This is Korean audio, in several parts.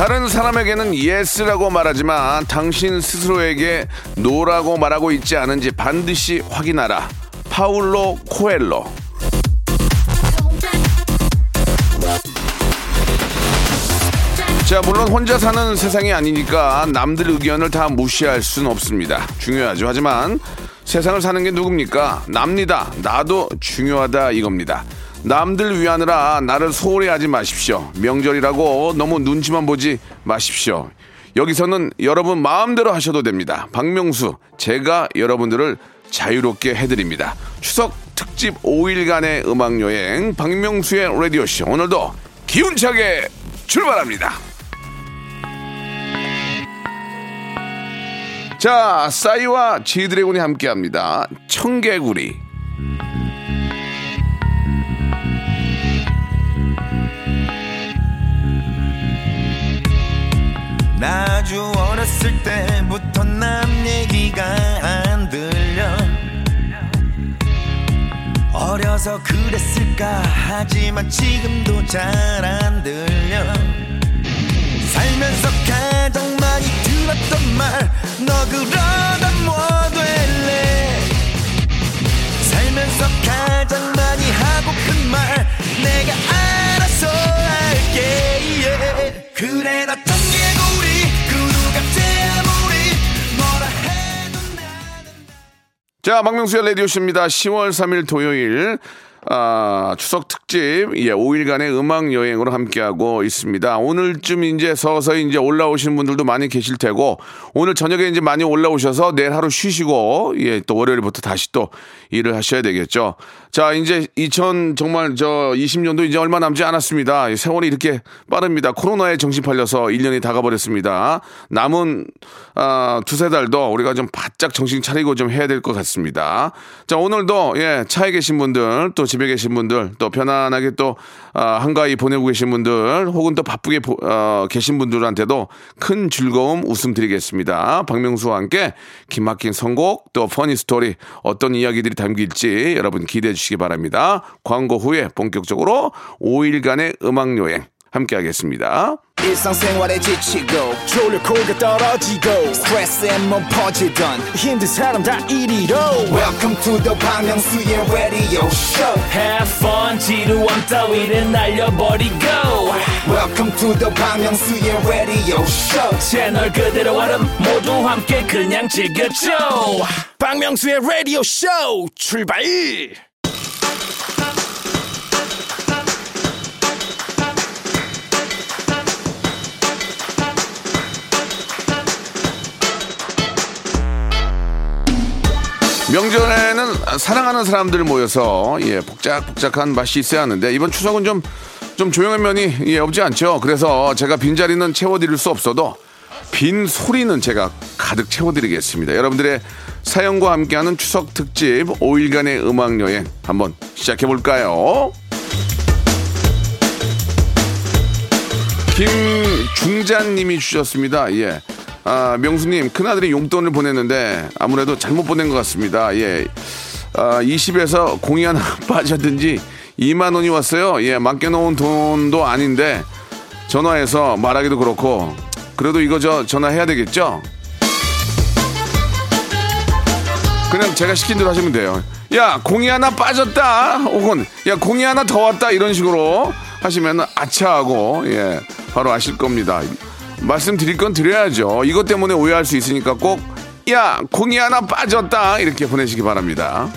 다른 사람에게는 yes라고 말하지만 당신 스스로에게 no라고 말하고 있지 않은지 반드시 확인하라 파울로 코엘로 자, 물론 혼자 사는 세상이 아니니까 남들 의견을 다 무시할 수는 없습니다. 중요하죠. 하지만 세상을 사는 게 누굽니까? 납니다. 나도 중요하다 이겁니다. 남들 위하느라 나를 소홀히 하지 마십시오. 명절이라고 너무 눈치만 보지 마십시오. 여기서는 여러분 마음대로 하셔도 됩니다. 박명수, 제가 여러분들을 자유롭게 해드립니다. 추석 특집 5일간의 음악여행, 박명수의 라디오쇼. 오늘도 기운차게 출발합니다. 자, 싸이와 지드래곤이 함께 합니다. 청개구리. 나 아주 어렸을 때부터 남 얘기가 안 들려. 어려서 그랬을까 하지만 지금도 잘 안 들려. 살면서 가장 많이 들었던 말 너 그러다 뭐 될래? 살면서 가장 많이 하고픈 말 내가 알아서 할게. yeah. 그래 나 청개 자, 박명수의 라디오쇼입니다. 10월 3일 토요일. 아, 추석 특집, 예, 5일간의 음악 여행으로 함께하고 있습니다. 오늘쯤 이제 서서히 이제 올라오시는 분들도 많이 계실 테고, 오늘 저녁에 이제 많이 올라오셔서 내일 하루 쉬시고, 예, 또 월요일부터 다시 또 일을 하셔야 되겠죠. 자, 이제 2000 정말 저 20년도 이제 얼마 남지 않았습니다. 이 세월이 이렇게 빠릅니다. 코로나에 정신 팔려서 1년이 다 가 버렸습니다. 남은, 아, 두세 달도 우리가 좀 바짝 정신 차리고 좀 해야 될 것 같습니다. 자, 오늘도, 예, 차에 계신 분들, 또 집에 계신 분들, 또 편안하게 또, 아, 한가위 보내고 계신 분들, 혹은 또 바쁘게 보- 어, 계신 분들한테도 큰 즐거움, 웃음 드리겠습니다. 박명수와 함께 기막힌 선곡, 또 퍼니 스토리, 어떤 이야기들이 담길지 여러분 기대해 주시기 바랍니다. 광고 후에 본격적으로 5일간의 음악 여행 함께 하겠습니다. 일상생활에 지치고, 졸려 코가 떨어지고, 스트레스에 몸 퍼지던, 힘든 사람 다 이리로. welcome to the Bang Myung-soo's radio show Have fun 지루함 따위를 날려버리고 welcome to the Bang Myung-soo's radio show 채널 그대로 얼음 모두 함께 그냥 즐겨줘 박명수의 Radio Show 출발. 명절에는 사랑하는 사람들 모여서 예 복작복작한 맛이 있어야 하는데 이번 추석은 좀 좀 조용한 면이 예, 없지 않죠. 그래서 제가 빈 자리는 채워드릴 수 없어도 빈 소리는 제가 가득 채워드리겠습니다. 여러분들의 사연과 함께하는 추석 특집 5일간의 음악 여행 한번 시작해 볼까요? 김중자님이 주셨습니다. 예. 아, 명수님, 큰아들이 용돈을 보냈는데 아무래도 잘못 보낸 것 같습니다. 예. 아, 20에서 공이 하나 빠졌든지 2만 원이 왔어요. 예, 맡겨놓은 돈도 아닌데 전화해서 말하기도 그렇고 그래도 이거 저 전화해야 되겠죠? 그냥 제가 시킨 대로 하시면 돼요. 야, 공이 하나 빠졌다. 혹은 야, 공이 하나 더 왔다. 이런 식으로 하시면 아차하고 예, 바로 아실 겁니다. 말씀드릴 건 드려야죠. 이것 때문에 오해할 수 있으니까 꼭 야, 공이 하나 빠졌다. 이렇게 보내시기 바랍니다.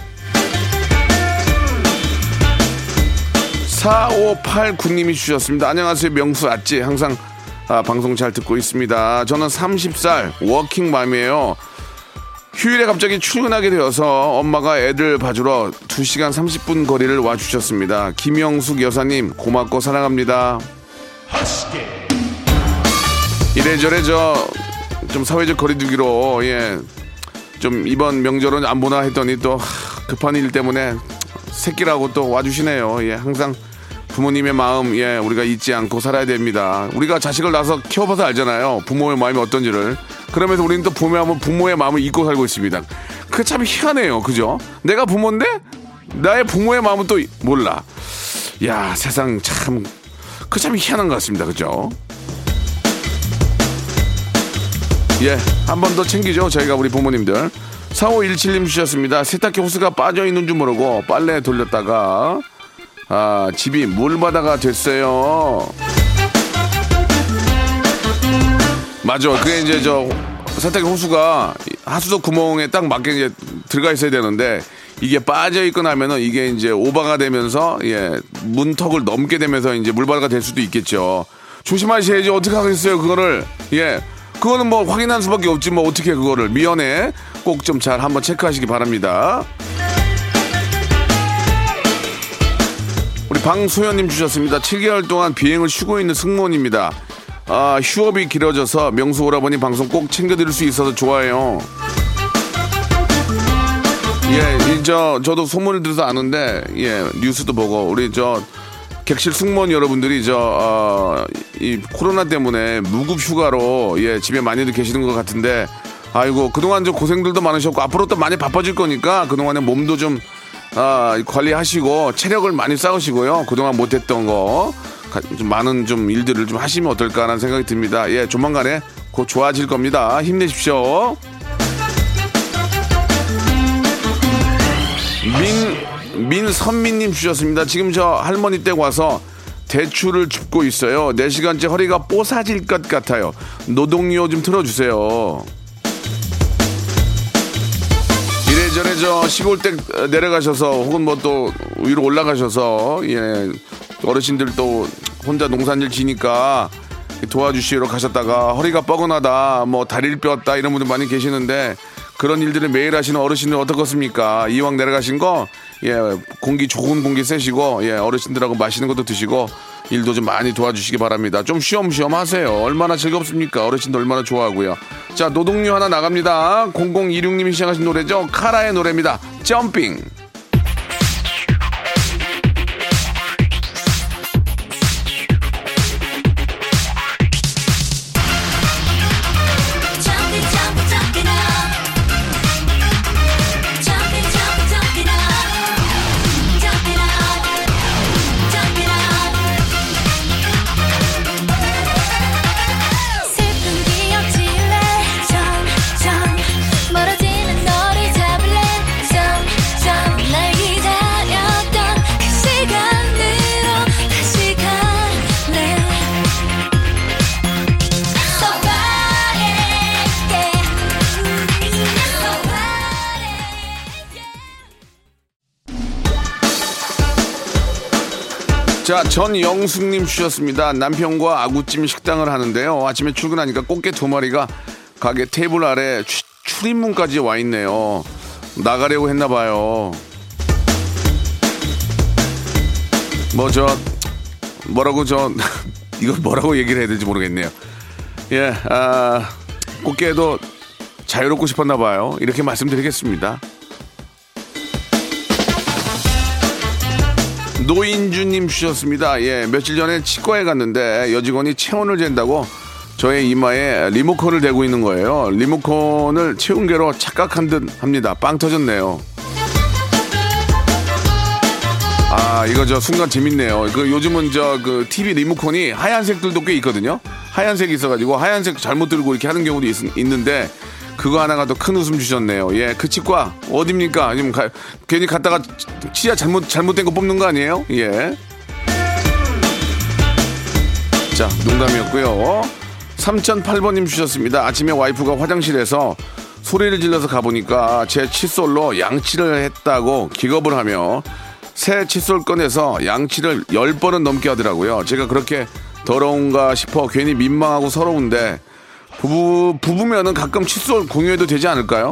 4589님이 주셨습니다. 안녕하세요. 명수 아찌. 항상 아, 방송 잘 듣고 있습니다. 저는 30살 워킹맘이에요. 휴일에 갑자기 출근하게 되어서 엄마가 애들 봐주러 2시간 30분 거리를 와주셨습니다. 김영숙 여사님 고맙고 사랑합니다. 이래저래 저 좀 사회적 거리두기로 예. 좀 이번 명절은 안 보나 했더니 또 하, 급한 일 때문에 새끼라고 또 와주시네요. 예, 항상 부모님의 마음 예 우리가 잊지 않고 살아야 됩니다. 우리가 자식을 낳아서 키워봐서 알잖아요. 부모의 마음이 어떤지를. 그러면서 우리는 또 마음 부모의 마음을 잊고 살고 있습니다. 그게 참 희한해요, 그죠? 내가 부모인데 나의 부모의 마음은 또 몰라. 야 세상 참 그 참 희한한 것 같습니다, 그죠? 예, 한 번 더 챙기죠. 저희가 우리 부모님들. 4517님 주셨습니다. 세탁기 호스가 빠져 있는 줄 모르고 빨래 돌렸다가 아, 집이 물바다가 됐어요. 맞아. 그게 이제 저 세탁기 호수가 하수도 구멍에 딱 맞게 이제 들어가 있어야 되는데 이게 빠져 있거나 하면은 이게 이제 오바가 되면서 예, 문턱을 넘게 되면서 이제 물바다가 될 수도 있겠죠. 조심하셔야지 어떻게 하겠어요, 그거를. 예. 그거는 뭐 확인할 수밖에 없지 뭐 어떻게 그거를 미연에 꼭 좀 잘 한번 체크하시기 바랍니다. 우리 방소연님 주셨습니다. 7개월 동안 비행을 쉬고 있는 승무원입니다. 아, 휴업이 길어져서 명수 오라버니 방송 꼭 챙겨드릴 수 있어서 좋아요. 예, 이, 저, 저도 소문을 들어서 아는데, 예, 뉴스도 보고, 우리 저, 객실 승무원 여러분들이 저, 어, 이 코로나 때문에 무급 휴가로, 예, 집에 많이들 계시는 것 같은데, 아이고, 그동안 좀 고생들도 많으셨고, 앞으로 또 많이 바빠질 거니까, 그동안에 몸도 좀, 아, 관리하시고, 체력을 많이 쌓으시고요. 그동안 못했던 거, 가- 좀 많은 좀 일들을 좀 하시면 어떨까라는 생각이 듭니다. 예, 조만간에 곧 좋아질 겁니다. 힘내십시오. 민, 민선미님 주셨습니다. 지금 저 할머니 댁 와서 대추를 줍고 있어요. 4시간째 허리가 뽀사질 것 같아요. 노동요 좀 틀어주세요. 이래저래 저 시골 댁 내려가셔서 혹은 뭐 또 위로 올라가셔서 예 어르신들 또 혼자 농산일 지니까 도와주시러 가셨다가 허리가 뻐근하다 뭐 다리를 뼈었다 이런 분들 많이 계시는데 그런 일들을 매일 하시는 어르신들 어떻겠습니까? 이왕 내려가신 거 예 공기 좋은 공기 쐬시고 예 어르신들하고 맛있는 것도 드시고 일도 좀 많이 도와주시기 바랍니다. 좀 쉬엄쉬엄 하세요. 얼마나 즐겁습니까? 어르신들 얼마나 좋아하고요. 자 노동요 하나 나갑니다. 0026님이 시작하신 노래죠. 카라의 노래입니다. 점핑 자, 전영숙님 주셨습니다. 남편과 아구찜 식당을 하는데요. 아침에 출근하니까 꽃게 두 마리가 가게 테이블 아래 추- 출입문까지 와 있네요. 나가려고 했나 봐요. 뭐 저 뭐라고 저 이거 뭐라고 얘기를 해야 될지 모르겠네요. 예, 아 꽃게도 자유롭고 싶었나 봐요. 이렇게 말씀드리겠습니다. 노인주님 주셨습니다. 예, 며칠 전에 치과에 갔는데 여직원이 체온을 잰다고 저의 이마에 리모컨을 대고 있는 거예요. 리모컨을 체온계로 착각한 듯 합니다. 빵 터졌네요. 아, 이거 저 순간 재밌네요. 그 요즘은 저 그 TV 리모컨이 하얀색들도 꽤 있거든요. 하얀색이 있어가지고 하얀색 잘못 들고 이렇게 하는 경우도 있, 는데 그거 하나가 더 큰 웃음 주셨네요. 예, 그 치과 어딥니까? 아니면 가- 괜히 갔다가 치아 잘못 잘못된 거 뽑는 거 아니에요? 예. 자, 농담이었고요. 3008번님 주셨습니다. 아침에 와이프가 화장실에서 소리를 질러서 가보니까 제 칫솔로 양치를 했다고 기겁을 하며 새 칫솔 꺼내서 양치를 10번은 넘게 하더라고요. 제가 그렇게 더러운가 싶어 괜히 민망하고 서러운데 부부, 부부면은 가끔 칫솔 공유해도 되지 않을까요?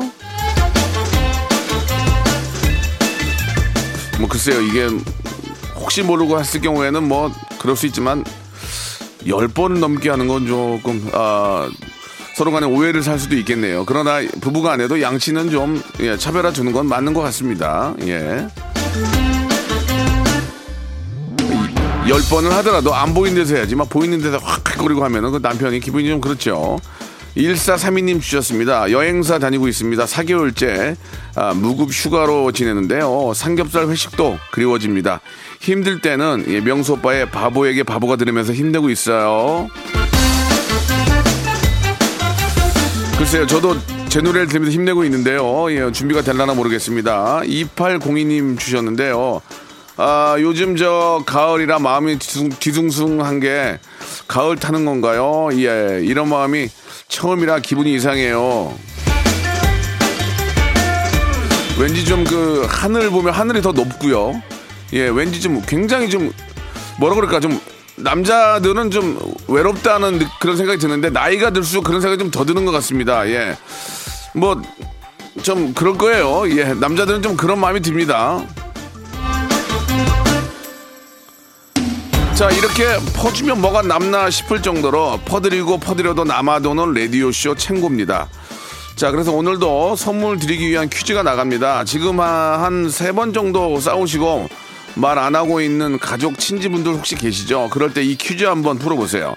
뭐 글쎄요, 이게 혹시 모르고 했을 경우에는 뭐 그럴 수 있지만 열 번을 넘게 하는 건 조금 아, 서로 간에 오해를 살 수도 있겠네요. 그러나 부부간에도 양치는 좀 예, 차별화 주는 건 맞는 것 같습니다. 예. 열 번을 하더라도 안 보이는 데서 해야지. 막 보이는 데서 확 거리고 하면은 그 남편이 기분이 좀 그렇죠. 1432님 주셨습니다. 여행사 다니고 있습니다. 4개월째 아, 무급 휴가로 지내는데요. 삼겹살 회식도 그리워집니다. 힘들 때는 예, 명수 오빠의 바보에게 바보가 들으면서 힘내고 있어요. 글쎄요, 저도 제 노래를 들으면서 힘내고 있는데요. 예, 준비가 될라나 모르겠습니다. 2802님 주셨는데요. 아, 요즘 저 가을이라 마음이 뒤숭, 숭한 게 가을 타는 건가요? 예, 이런 마음이 처음이라 기분이 이상해요. 왠지 좀 그 하늘 보면 하늘이 더 높고요. 예, 왠지 좀 굉장히 좀 뭐라 그럴까 좀 남자들은 좀 외롭다는 느- 그런 생각이 드는데 나이가 들수록 그런 생각이 좀 더 드는 것 같습니다. 예, 뭐 좀 그럴 거예요. 예, 남자들은 좀 그런 마음이 듭니다. 자 이렇게 퍼주면 뭐가 남나 싶을 정도로 퍼드리고 퍼드려도 남아도는 라디오쇼 챙고입니다. 자 그래서 오늘도 선물 드리기 위한 퀴즈가 나갑니다. 지금 한 세 번 정도 싸우시고 말 안 하고 있는 가족 친지분들 혹시 계시죠? 그럴 때 이 퀴즈 한번 풀어보세요.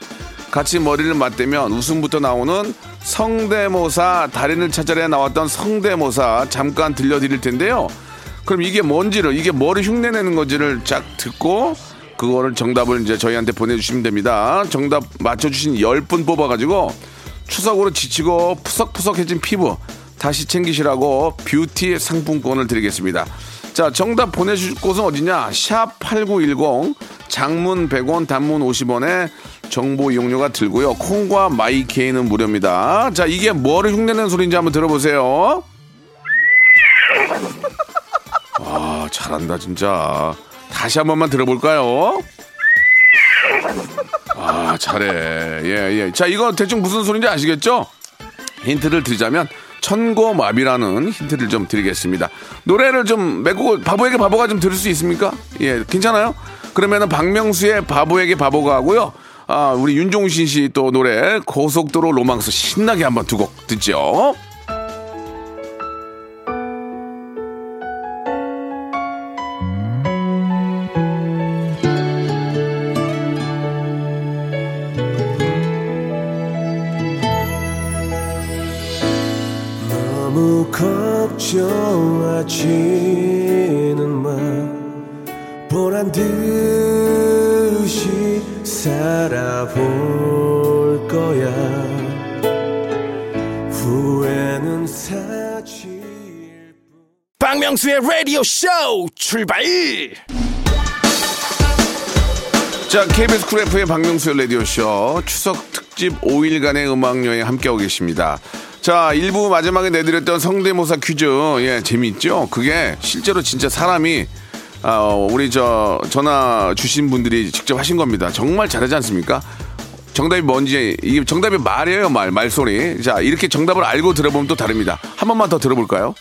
같이 머리를 맞대면 웃음부터 나오는 성대모사 달인을 찾아내 나왔던 성대모사 잠깐 들려드릴 텐데요. 그럼 이게 뭔지를 이게 뭐를 흉내내는 건지를 쫙 듣고 그거를 정답을 이제 저희한테 보내주시면 됩니다. 정답 맞춰주신 10분 뽑아가지고 추석으로 지치고 푸석푸석해진 피부 다시 챙기시라고 뷰티 상품권을 드리겠습니다. 자, 정답 보내주실 곳은 어디냐? 샵 8910 장문 100원 단문 50원에 정보 이용료가 들고요. 콩과 마이케이는 무료입니다. 자, 이게 뭐를 흉내내는 소리인지 한번 들어보세요. 아, 잘한다, 진짜. 다시 한 번만 들어볼까요? 아, 잘해. 예, 예. 자, 이거 대충 무슨 소리인지 아시겠죠? 힌트를 드리자면, 천고마비라는 힌트를 좀 드리겠습니다. 노래를 좀 메고 바보에게 바보가 좀 들을 수 있습니까? 예, 괜찮아요? 그러면은 박명수의 바보에게 바보가 하고요. 아, 우리 윤종신 씨 또 노래 고속도로 로망스 신나게 한번 두 곡 듣죠. 박명수의 라디오 쇼 출발 자, KBS 쿨 FM의 박명수의 라디오 쇼 추석 특집 5일간의 음악 여행 함께하고 계십니다. 자, 1부 마지막에 내드렸던 성대모사 퀴즈. 예, 재미있죠? 그게 실제로 진짜 사람이, 아, 우리 저, 전화 주신 분들이 직접 하신 겁니다. 정말 잘하지 않습니까? 정답이 뭔지, 이게 정답이 말이에요, 말, 말소리. 자, 이렇게 정답을 알고 들어보면 또 다릅니다. 한 번만 더 들어볼까요?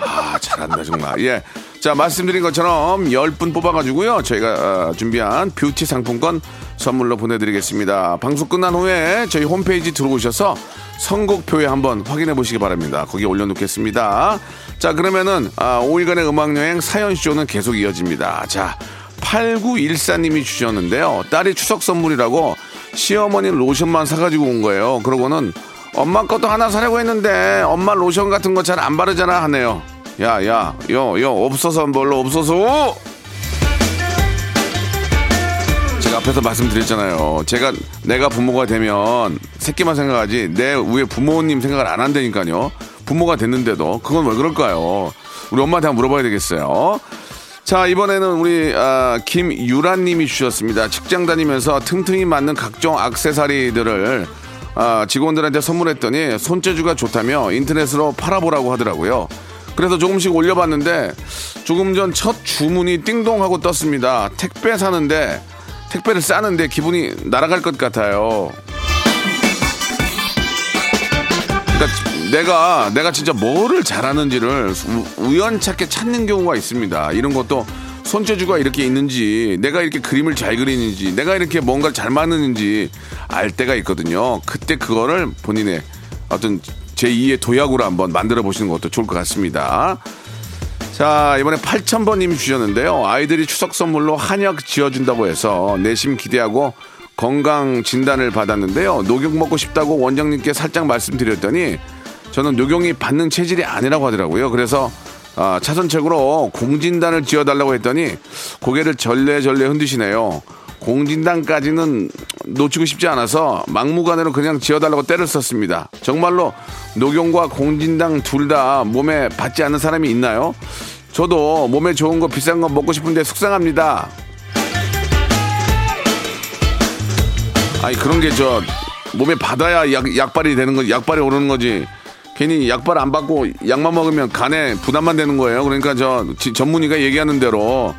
아, 잘한다, 정말. 예. 자, 말씀드린 것처럼 10분 뽑아가지고요. 저희가 어, 준비한 뷰티 상품권 선물로 보내드리겠습니다. 방송 끝난 후에 저희 홈페이지 들어오셔서 선곡표에 한번 확인해 보시기 바랍니다. 거기에 올려놓겠습니다. 자, 그러면은, 아, 5일간의 음악여행 사연쇼는 계속 이어집니다. 자, 8914님이 주셨는데요. 딸이 추석 선물이라고 시어머니 로션만 사가지고 온 거예요. 그러고는 엄마 것도 하나 사려고 했는데 엄마 로션 같은 거 잘 안 바르잖아 하네요. 야, 야, 요, 요, 없어서 뭘로 없어서! 제가 앞에서 말씀드렸잖아요. 제가, 내가 부모가 되면 새끼만 생각하지 내 위에 부모님 생각을 안 한다니까요. 부모가 됐는데도. 그건 왜 그럴까요? 우리 엄마한테 한번 물어봐야 되겠어요. 자, 이번에는 우리, 아, 김유란님이 주셨습니다. 직장 다니면서 틈틈이 맞는 각종 악세사리들을 아, 직원들한테 선물했더니 손재주가 좋다며 인터넷으로 팔아보라고 하더라고요. 그래서 조금씩 올려봤는데 조금 전 첫 주문이 띵동하고 떴습니다. 택배 사는데 택배를 싸는데 기분이 날아갈 것 같아요. 그러니까 내가 내가 진짜 뭐를 잘하는지를 우- 우연찮게 찾는 경우가 있습니다. 이런 것도 손재주가 이렇게 있는지, 내가 이렇게 그림을 잘 그리는지, 내가 이렇게 뭔가를 잘 만드는지 알 때가 있거든요. 그때 그거를 본인의 어떤 제2의 도약으로 한번 만들어 보시는 것도 좋을 것 같습니다. 자, 이번에 8000번님이 주셨는데요. 아이들이 추석 선물로 한약 지어준다고 해서 내심 기대하고 건강 진단을 받았는데요. 녹용 먹고 싶다고 원장님께 살짝 말씀드렸더니 저는 녹용이 받는 체질이 아니라고 하더라고요. 그래서 아, 차선책으로 공진단을 지어달라고 했더니 고개를 절레절레 흔드시네요. 공진단까지는 놓치고 싶지 않아서 막무가내로 그냥 지어달라고 때를 썼습니다. 정말로 녹용과 공진당 둘 다 몸에 받지 않는 사람이 있나요? 저도 몸에 좋은 거 비싼 거 먹고 싶은데 속상합니다. 아니 그런 게 저 몸에 받아야 약, 약발이 되는 거 약발이 오르는 거지. 괜히 약발 안 받고 약만 먹으면 간에 부담만 되는 거예요. 그러니까 저 지- 전문의가 얘기하는 대로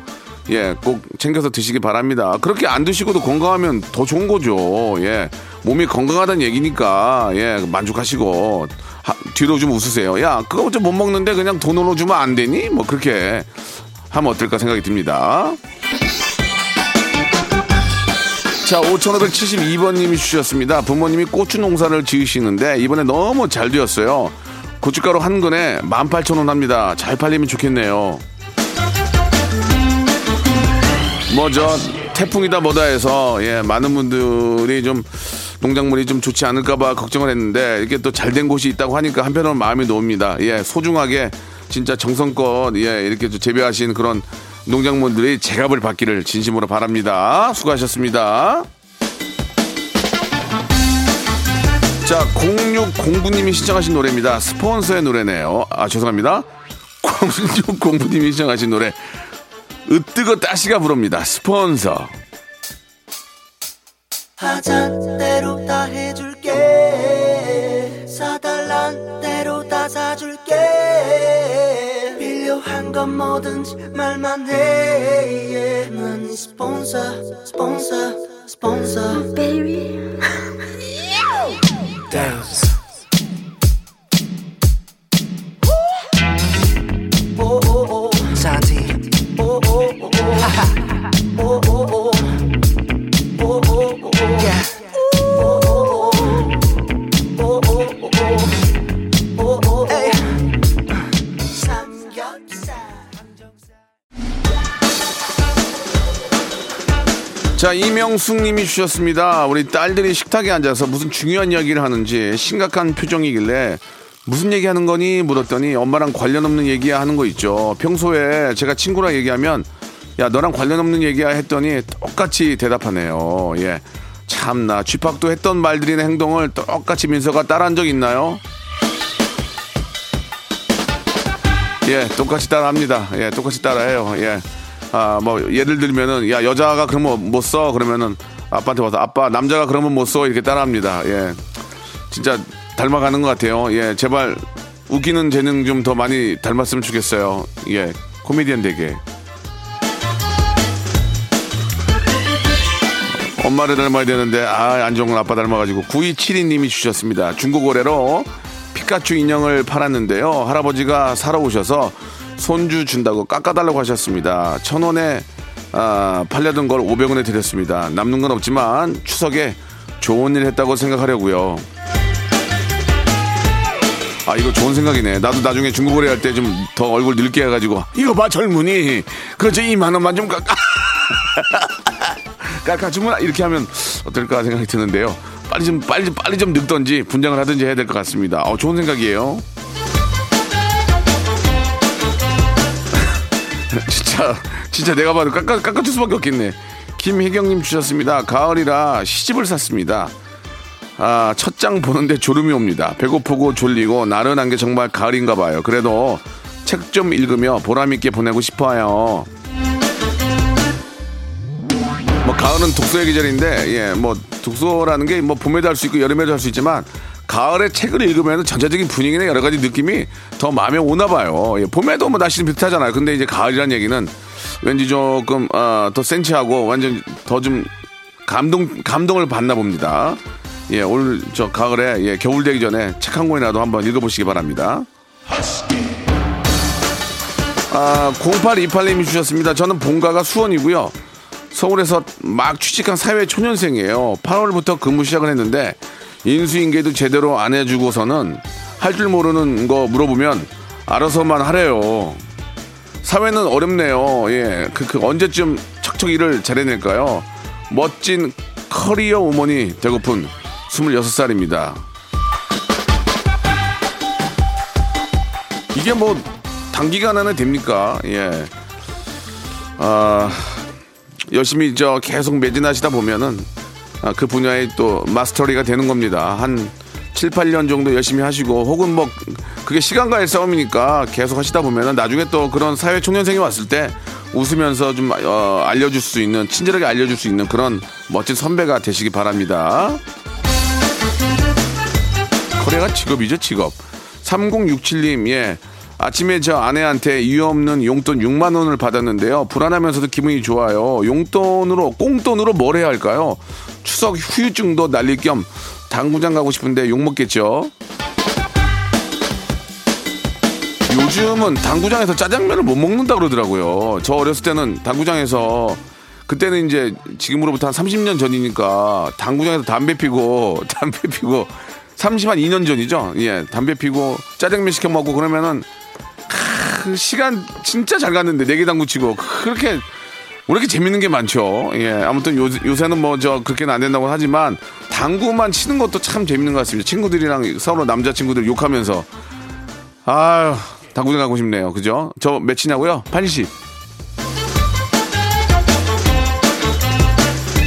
예, 꼭 챙겨서 드시기 바랍니다. 그렇게 안 드시고도 건강하면 더 좋은 거죠. 예. 몸이 건강하다는 얘기니까 예, 만족하시고 하- 뒤로 좀 웃으세요. 야, 그거 좀 못 먹는데 그냥 돈으로 주면 안 되니? 뭐 그렇게 하면 어떨까 생각이 듭니다. 자, 5572번님이 주셨습니다. 부모님이 고추 농사를 지으시는데 이번에 너무 잘 되었어요. 고춧가루 한 근에 18,000원 합니다. 잘 팔리면 좋겠네요. 뭐 저 태풍이다 뭐다 해서 예, 많은 분들이 좀 농작물이 좀 좋지 않을까봐 걱정을 했는데 이게 또 잘 된 곳이 있다고 하니까 한편으로는 마음이 놓습니다. 예, 소중하게 진짜 정성껏 예, 이렇게 좀 재배하신 그런 농작물들이 제값을 받기를 진심으로 바랍니다. 수고하셨습니다. 자, 0609님이 신청하신 노래입니다. 스폰서의 노래네요. 아, 죄송합니다. 0609님이 신청하신 노래. 으뜨거 따시가 부릅니다. 스폰서. 하잔 대로 다 해줄 필요한 건 뭐든지 말만 해난네 스폰서 스폰서 스폰서 댄스 자, 이명숙 님이 주셨습니다. 우리 딸들이 식탁에 앉아서 무슨 중요한 이야기를 하는지 심각한 표정이길래 무슨 얘기 하는 거니? 물었더니 엄마랑 관련 없는 얘기야 하는 거 있죠. 평소에 제가 친구랑 얘기하면 야, 너랑 관련 없는 얘기야 했더니 똑같이 대답하네요. 예. 참나, 쥐팍도 했던 말들이나 행동을 똑같이 민서가 따라한 적 있나요? 예, 똑같이 따라합니다. 예, 똑같이 따라해요. 예. 아, 뭐, 예를 들면은, 야, 여자가 그러면 못 써. 그러면은, 아빠한테 와서, 아빠, 남자가 그러면 못 써. 이렇게 따라 합니다. 예. 진짜 닮아가는 것 같아요. 예, 제발, 웃기는 재능 좀 더 많이 닮았으면 좋겠어요. 예, 코미디언 되게. 엄마를 닮아야 되는데, 아, 안 좋은 건 아빠 닮아가지고, 9272님이 주셨습니다. 중고 거래로 피카츄 인형을 팔았는데요. 할아버지가 사러 오셔서 손주 준다고 깎아달라고 하셨습니다. 천 원에 아, 팔려던 걸 500원에 드렸습니다. 남는 건 없지만 추석에 좋은 일 했다고 생각하려고요. 아 이거 좋은 생각이네. 나도 나중에 중고 거래 할 때 좀 더 얼굴 늙게 해가지고 이거 봐 젊은이 그저 2만 원만 좀 깎아 깎아주면 이렇게 하면 어떨까 생각이 드는데요. 빨리 좀 빨리 좀 빨리 좀 늙던지 분장을 하든지 해야 될 것 같습니다. 어, 좋은 생각이에요. 진짜 진짜 내가 봐도 깎아 깎아줄 수밖에 없겠네. 김혜경님 주셨습니다. 가을이라 시집을 샀습니다. 아, 첫 장 보는데 졸음이 옵니다. 배고프고 졸리고 나른한 게 정말 가을인가 봐요. 그래도 책 좀 읽으며 보람있게 보내고 싶어요. 뭐 가을은 독서의 계절인데 예, 뭐 독서라는 게 뭐 봄에도 할 수 있고 여름에도 할 수 있지만 가을에 책을 읽으면 전체적인 분위기나 여러 가지 느낌이 더 마음에 오나 봐요. 예, 봄에도 뭐 날씨는 비슷하잖아요. 근데 이제 가을이라는 얘기는 왠지 조금 어, 더 센치하고 완전 더 좀 감동 감동을 받나 봅니다. 예, 올 저 가을에 예, 겨울 되기 전에 책 한 권이라도 한번 읽어보시기 바랍니다. 아, 0828님이 주셨습니다. 저는 본가가 수원이고요. 서울에서 막 취직한 사회 초년생이에요. 8월부터 근무 시작을 했는데 인수인계도 제대로 안 해주고서는 할 줄 모르는 거 물어보면 알아서만 하래요. 사회는 어렵네요. 예, 그, 그 언제쯤 척척 일을 잘해낼까요? 멋진 커리어 우먼이 되고픈 26살입니다. 이게 뭐 단기간 안에 됩니까? 예. 아, 열심히 저 계속 매진하시다 보면은 아, 그 분야의 또 마스터리가 되는 겁니다. 한 7, 8년 정도 열심히 하시고 혹은 뭐 그게 시간과의 싸움이니까 계속 하시다 보면은 나중에 또 그런 사회 초년생이 왔을 때 웃으면서 좀 어, 알려줄 수 있는 친절하게 알려줄 수 있는 그런 멋진 선배가 되시기 바랍니다. 거래가 직업이죠, 직업. 3067님, 예. 아침에 저 아내한테 이유 없는 용돈 6만 원을 받았는데요. 불안하면서도 기분이 좋아요. 용돈으로 꽁돈으로 뭘 해야 할까요? 추석 후유증도 날릴 겸 당구장 가고 싶은데 욕 먹겠죠. 요즘은 당구장에서 짜장면을 못 먹는다 그러더라고요. 저 어렸을 때는 당구장에서 그때는 이제 지금으로부터 한 30년 전이니까 당구장에서 담배 피고 담배 피고 30한 2년 전이죠. 예, 담배 피고 짜장면 시켜 먹고 그러면은 크, 시간 진짜 잘 갔는데 네개 당구 치고 그렇게 왜 이렇게 재밌는 게 많죠. 예, 아무튼 요, 요새는 뭐 저 그렇게는 안 된다고 하지만 당구만 치는 것도 참 재밌는 것 같습니다. 친구들이랑 서로 남자 친구들 욕하면서 아유 당구장 가고 싶네요. 그죠? 저몇 치냐고요? 80.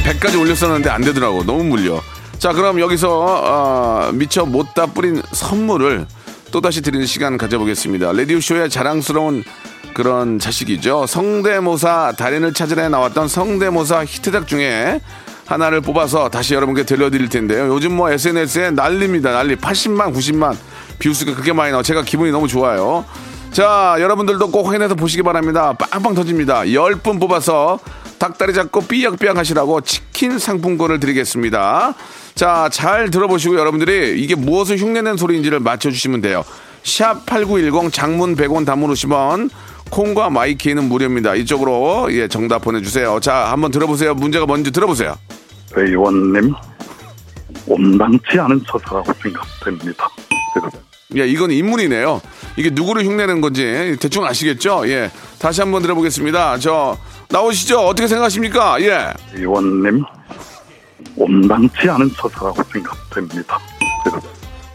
100까지 올렸었는데 안 되더라고. 너무 물려. 자, 그럼 여기서 어, 미처 못다 뿌린 선물을 또다시 드리는 시간 가져보겠습니다. 레디오쇼의 자랑스러운 그런 자식이죠. 성대모사 달인을 찾으러 나왔던 성대모사 히트작 중에 하나를 뽑아서 다시 여러분께 들려드릴 텐데요. 요즘 뭐 SNS에 난립니다. 난리. 80만, 90만 뷰수가 그렇게 많이 나와. 제가 기분이 너무 좋아요. 자, 여러분들도 꼭 확인해서 보시기 바랍니다. 빵빵 터집니다. 10분 뽑아서 닭다리 잡고 삐약삐약 하시라고 치킨 상품권을 드리겠습니다. 자, 잘 들어보시고 여러분들이 이게 무엇을 흉내낸 소리인지를 맞춰주시면 돼요. 샵8910 장문 100원 단문 50원 콩과 my K는 무료입니다. 이쪽으로 예 정답 보내주세요. 자, 한번 들어보세요. 문제가 뭔지 들어보세요. 의원님 온당치 않은 처사라고 생각됩니다. 예, 이건 인물이네요. 이게 누구를 흉내낸 건지 대충 아시겠죠? 예, 다시 한번 들어보겠습니다. 저 나오시죠? 어떻게 생각하십니까? 예. 의원님 온당치 않은 처사라고 생각됩니다.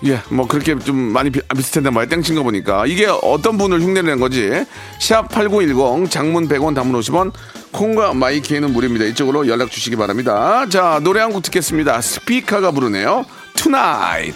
예, 뭐 그렇게 좀 많이 비, 비슷한데 말 땡친 거 보니까 이게 어떤 분을 흉내낸 거지? 샵 8910 장문 100원 단문 50원 콩과 my K는 무료입니다. 이쪽으로 연락 주시기 바랍니다. 자, 노래 한 곡 듣겠습니다. 스피카가 부르네요. Tonight.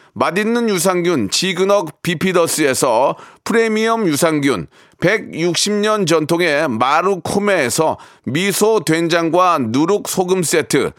맛있는 유산균 지그넉 비피더스에서 프리미엄 유산균 160년 전통의 마루코메에서 미소 된장과 누룩 소금 세트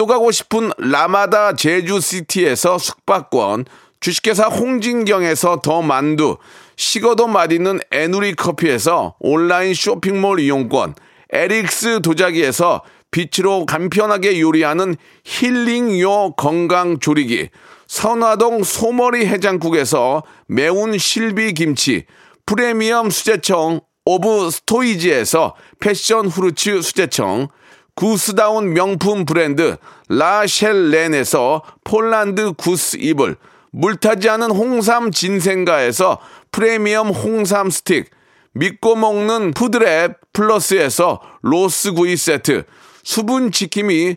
또 가고 싶은 라마다 제주시티에서 숙박권, 주식회사 홍진경에서 더 만두, 식어도 맛있는 에누리 커피에서 온라인 쇼핑몰 이용권, 에릭스 도자기에서 빛으로 간편하게 요리하는 힐링요 건강조리기, 선화동 소머리 해장국에서 매운 실비 김치, 프리미엄 수제청 오브 스토이지에서 패션 후르츠 수제청, 구스다운 명품 브랜드 라셸렌에서 폴란드 구스 이불, 물타지 않은 홍삼 진생가에서 프리미엄 홍삼 스틱, 믿고 먹는 푸드랩 플러스에서 로스구이 세트, 수분 지킴이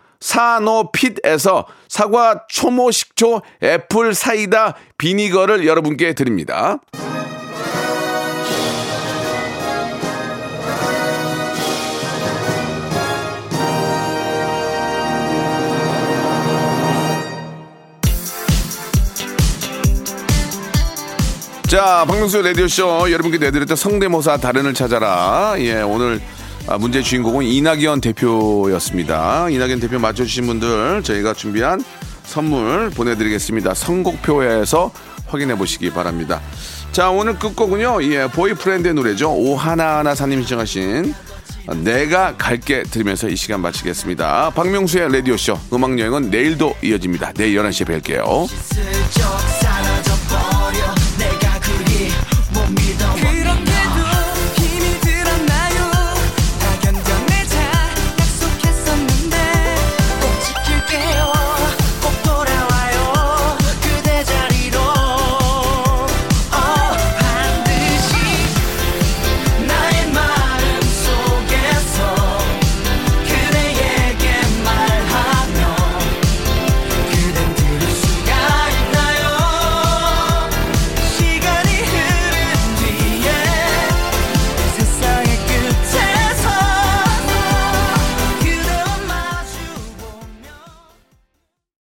사노핏에서 사과 초모 식초 애플 사이다 비니거를 여러분께 드립니다. 자, 박명수 라디오쇼 여러분께 내드렸던 성대모사 달인을 찾아라. 예, 오늘 아, 문제 주인공은 이낙연 대표였습니다. 이낙연 대표 맞춰주신 분들 저희가 준비한 선물 보내드리겠습니다. 선곡표에서 확인해 보시기 바랍니다. 자, 오늘 끝곡은요, 예, 보이프렌드의 노래죠. 오하나하나 사님 신청하신 내가 갈게 들으면서 이 시간 마치겠습니다. 박명수의 라디오쇼 음악여행은 내일도 이어집니다. 내일 11시에 뵐게요.